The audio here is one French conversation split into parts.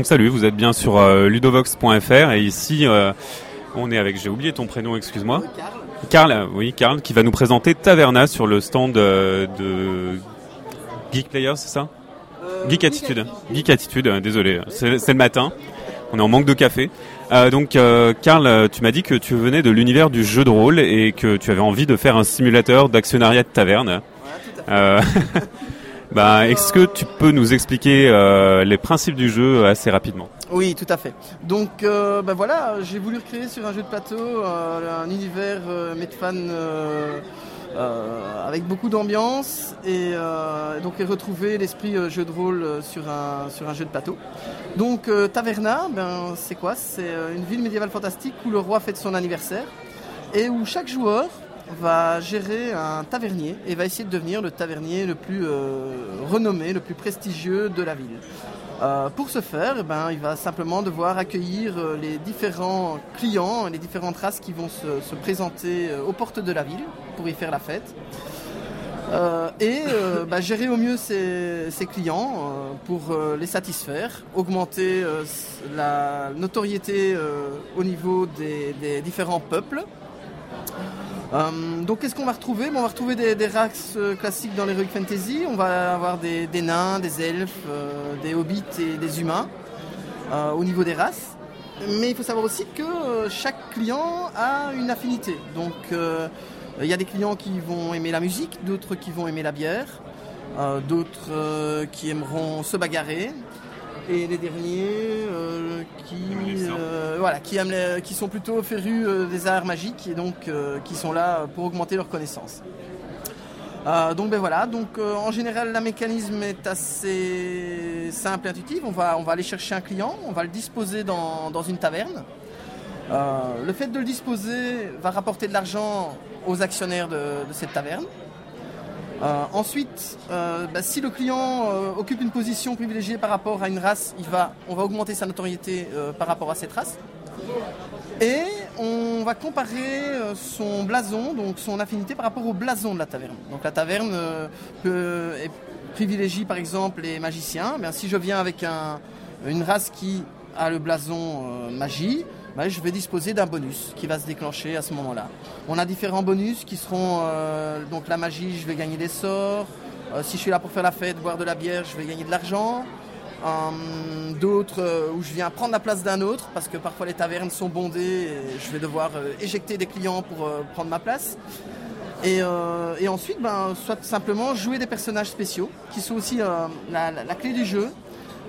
Donc salut, vous êtes bien sur euh, ludovox.fr et ici euh, on est avec, j'ai oublié ton prénom, excuse-moi. Karl. euh, oui, Karl, qui va nous présenter Taverna sur le stand euh, de Geek Player, c'est ça? Geek Attitude. Geek Attitude, désolé, c'est le matin. On est en manque de café. Donc, Karl, euh, tu m'as dit que tu venais de l'univers du jeu de rôle et que tu avais envie de faire un simulateur d'actionnariat de taverne. Euh, bah, est-ce que tu peux nous expliquer euh, les principes du jeu assez rapidement? Oui, tout à fait. Donc, euh, ben voilà, j'ai voulu recréer sur un jeu de plateau euh, un univers euh, Medfan euh, euh, avec beaucoup d'ambiance et euh, donc et retrouver l'esprit euh, jeu de rôle euh, sur un, sur un jeu de plateau. Donc, euh, Taverna, ben, c'est quoi? C'est euh, une ville médiévale fantastique où le roi fête son anniversaire et où chaque joueur va gérer un tavernier et va essayer de devenir le tavernier le plus euh, renommé, le plus prestigieux de la ville. Euh, pour ce faire, eh ben, il va simplement devoir accueillir euh, les différents clients, les différentes races qui vont se, se présenter aux portes de la ville pour y faire la fête. Et bah, gérer au mieux ses, clients pour les satisfaire, augmenter la notoriété au niveau des différents peuples. Euh, donc qu'est-ce qu'on va retrouver? On va retrouver des, races euh, classiques dans l'Heroic Fantasy, on va avoir des, nains, des elfes, euh, des hobbits et des humains au niveau des races. Mais il faut savoir aussi que chaque client a une affinité. Donc il y a des clients qui vont aimer la musique, d'autres qui vont aimer la bière, d'autres qui aimeront se bagarrer, et les derniers euh, qui, euh, voilà, qui, aiment les- qui sont plutôt férus euh, des arts magiques et donc qui sont là pour augmenter leurs connaissances. Euh, donc ben voilà, donc euh, en général la mécanisme est assez simple et intuitif. On va, on va aller chercher un client, on va le disposer dans, dans une taverne. Euh, le fait de le disposer va rapporter de l'argent aux actionnaires de, de cette taverne. Euh, ensuite, euh, bah, si le client euh, occupe une position privilégiée par rapport à une race, on va augmenter sa notoriété par rapport à cette race. Et on va comparer son blason, donc son affinité par rapport au blason de la taverne. Donc la taverne privilégie par exemple les magiciens. Bien, si je viens avec un- une race qui a le blason magie, ben, je vais disposer d'un bonus qui va se déclencher à ce moment-là. On a différents bonus qui seront euh, donc la magie, je vais gagner des sorts. Euh, si je suis là pour faire la fête, boire de la bière, je vais gagner de l'argent. Hum, D'autres euh, où je viens prendre la place d'un autre parce que parfois les tavernes sont bondées et je vais devoir éjecter des clients pour prendre ma place. Et, ensuite, ben, soit simplement jouer des personnages spéciaux qui sont aussi la clé du jeu.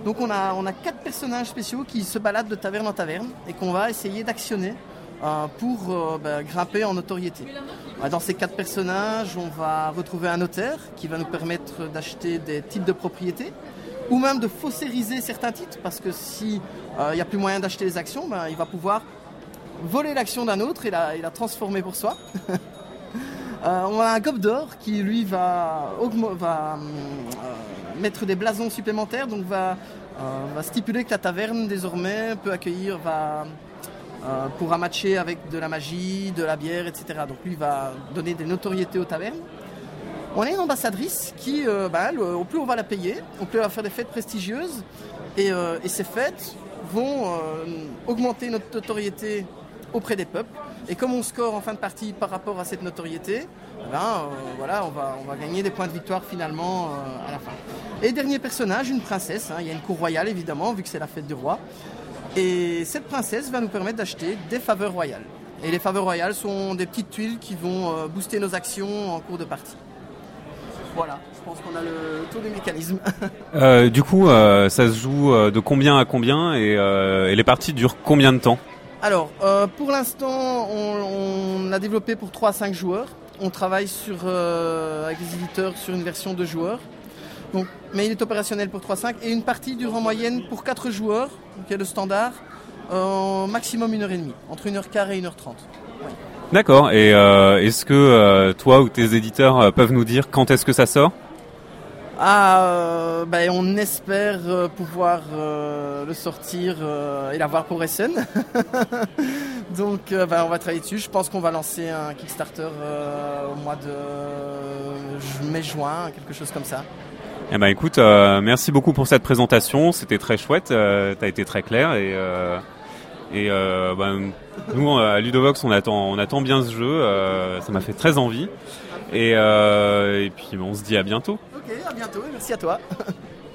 Donc on a, quatre personnages spéciaux qui se baladent de taverne en taverne et qu'on va essayer d'actionner euh, pour euh, ben, grimper en notoriété. Euh, Dans ces quatre personnages, on va retrouver un notaire qui va nous permettre d'acheter des types de propriétés ou même de faussairiser certains titres parce que si euh, n'y a plus moyen d'acheter les actions, ben, il va pouvoir voler l'action d'un autre et la, transformer pour soi. On a un gobe d'or qui lui va, va mettre des blasons supplémentaires, donc va, euh, va stipuler que la taverne désormais peut accueillir, va, euh, pourra matcher avec de la magie, de la bière, etc. Donc lui va donner des notoriétés aux tavernes. On a une ambassadrice qui, euh, bah, au plus on va la payer, au plus elle va faire des fêtes prestigieuses. Et, ces fêtes vont augmenter notre notoriété auprès des peuples. Et comme on score en fin de partie par rapport à cette notoriété, eh ben, euh, voilà, on, va, gagner des points de victoire finalement euh, à la fin. Et dernier personnage, une princesse. hein. Il y a une cour royale évidemment, vu que c'est la fête du roi. Et cette princesse va nous permettre d'acheter des faveurs royales. Et les faveurs royales sont des petites tuiles qui vont euh, booster nos actions en cours de partie. Voilà, je pense qu'on a le tour des mécanismes. Euh, Du coup, ça se joue de combien à combien et les parties durent combien de temps? Alors, euh, pour l'instant, on, on a développé pour 3 à 5 joueurs. On travaille sur, euh, avec les éditeurs sur une version de joueurs. Mais il est opérationnel pour 3-5 et une partie dure en moyenne pour 4 joueurs, qui est le standard, euh, maximum 1h30, entre 1h15 et 1h30. D'accord. Et euh, est-ce que toi ou tes éditeurs peuvent nous dire quand est-ce que ça sort? Ah, euh, ben, on espère euh, pouvoir euh, le sortir et l'avoir pour Essen. Donc, ben, on va travailler dessus. Je pense qu'on va lancer un Kickstarter au mois de mai-juin, quelque chose comme ça. Eh ben écoute, merci beaucoup pour cette présentation, c'était très chouette, euh, tu as été très clair et, ben, nous à Ludovox on attend, on attend bien ce jeu, ça m'a fait très envie et, et puis on se dit à bientôt. À bientôt et merci à toi.